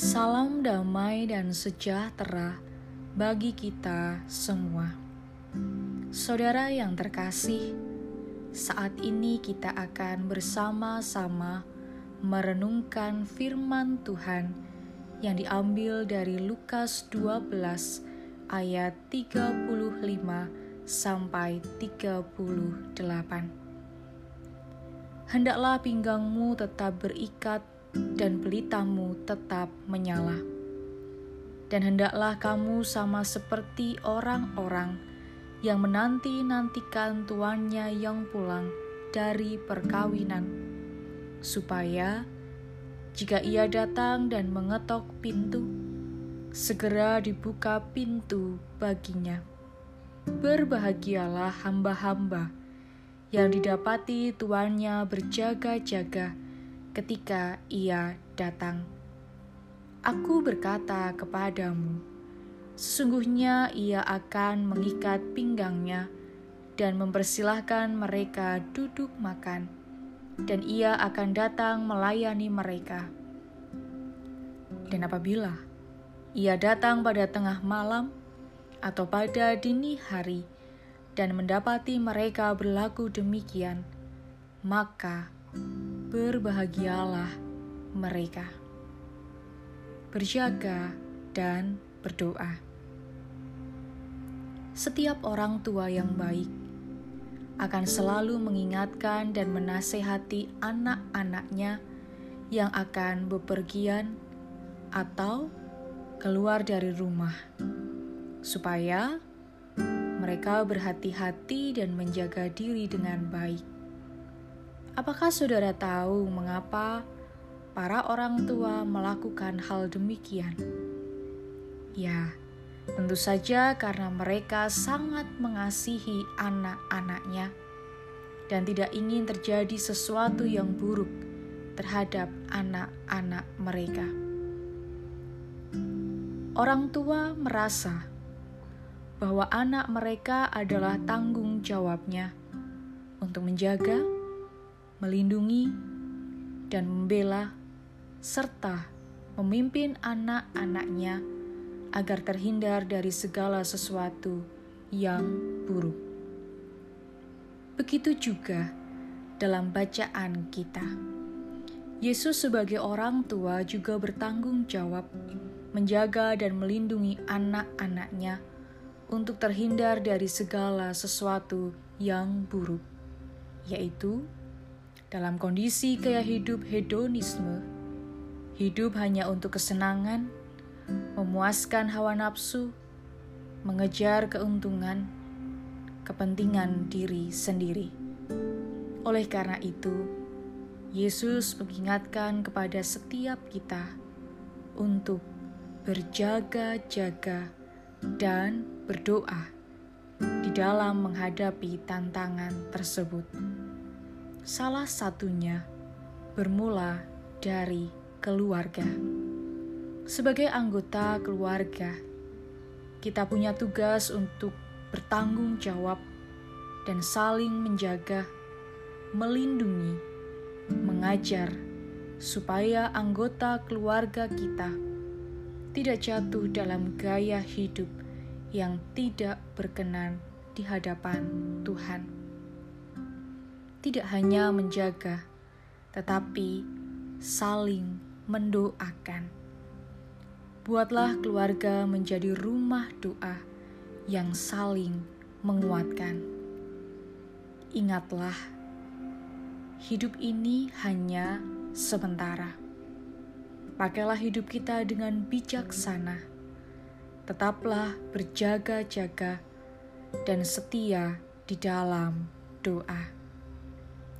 Salam damai dan sejahtera bagi kita semua. Saudara yang terkasih, saat ini kita akan bersama-sama merenungkan firman Tuhan yang diambil dari Lukas 12 ayat 35 sampai 38. Hendaklah pinggangmu tetap berikat dan pelitamu tetap menyala. Dan hendaklah kamu sama seperti orang-orang yang menanti-nantikan tuannya yang pulang dari perkawinan, supaya jika ia datang dan mengetok pintu, segera dibuka pintu baginya. Berbahagialah hamba-hamba yang didapati tuannya berjaga-jaga ketika ia datang. Aku berkata kepadamu, sesungguhnya ia akan mengikat pinggangnya dan mempersilahkan mereka duduk makan, dan ia akan datang melayani mereka. Dan apabila ia datang pada tengah malam atau pada dini hari, dan mendapati mereka berlaku demikian, maka berbahagialah mereka. Berjaga dan berdoa. Setiap orang tua yang baik akan selalu mengingatkan dan menasehati anak-anaknya yang akan bepergian atau keluar dari rumah, supaya mereka berhati-hati dan menjaga diri dengan baik. Apakah saudara tahu mengapa para orang tua melakukan hal demikian? Ya, tentu saja karena mereka sangat mengasihi anak-anaknya dan tidak ingin terjadi sesuatu yang buruk terhadap anak-anak mereka. Orang tua merasa bahwa anak mereka adalah tanggung jawabnya untuk menjaga, melindungi, dan membela, serta memimpin anak-anaknya agar terhindar dari segala sesuatu yang buruk. Begitu juga dalam bacaan kita. Yesus sebagai orang tua juga bertanggung jawab menjaga dan melindungi anak-anaknya untuk terhindar dari segala sesuatu yang buruk, yaitu dalam kondisi gaya hidup hedonisme, hidup hanya untuk kesenangan, memuaskan hawa nafsu, mengejar keuntungan, kepentingan diri sendiri. Oleh karena itu, Yesus mengingatkan kepada setiap kita untuk berjaga-jaga dan berdoa di dalam menghadapi tantangan tersebut. Salah satunya bermula dari keluarga. Sebagai anggota keluarga, kita punya tugas untuk bertanggung jawab dan saling menjaga, melindungi, mengajar, supaya anggota keluarga kita tidak jatuh dalam gaya hidup yang tidak berkenan di hadapan Tuhan. Tidak hanya menjaga, tetapi saling mendoakan. Buatlah keluarga menjadi rumah doa yang saling menguatkan. Ingatlah, hidup ini hanya sementara Pakailah hidup kita dengan bijaksana. Tetaplah berjaga-jaga dan setia di dalam doa.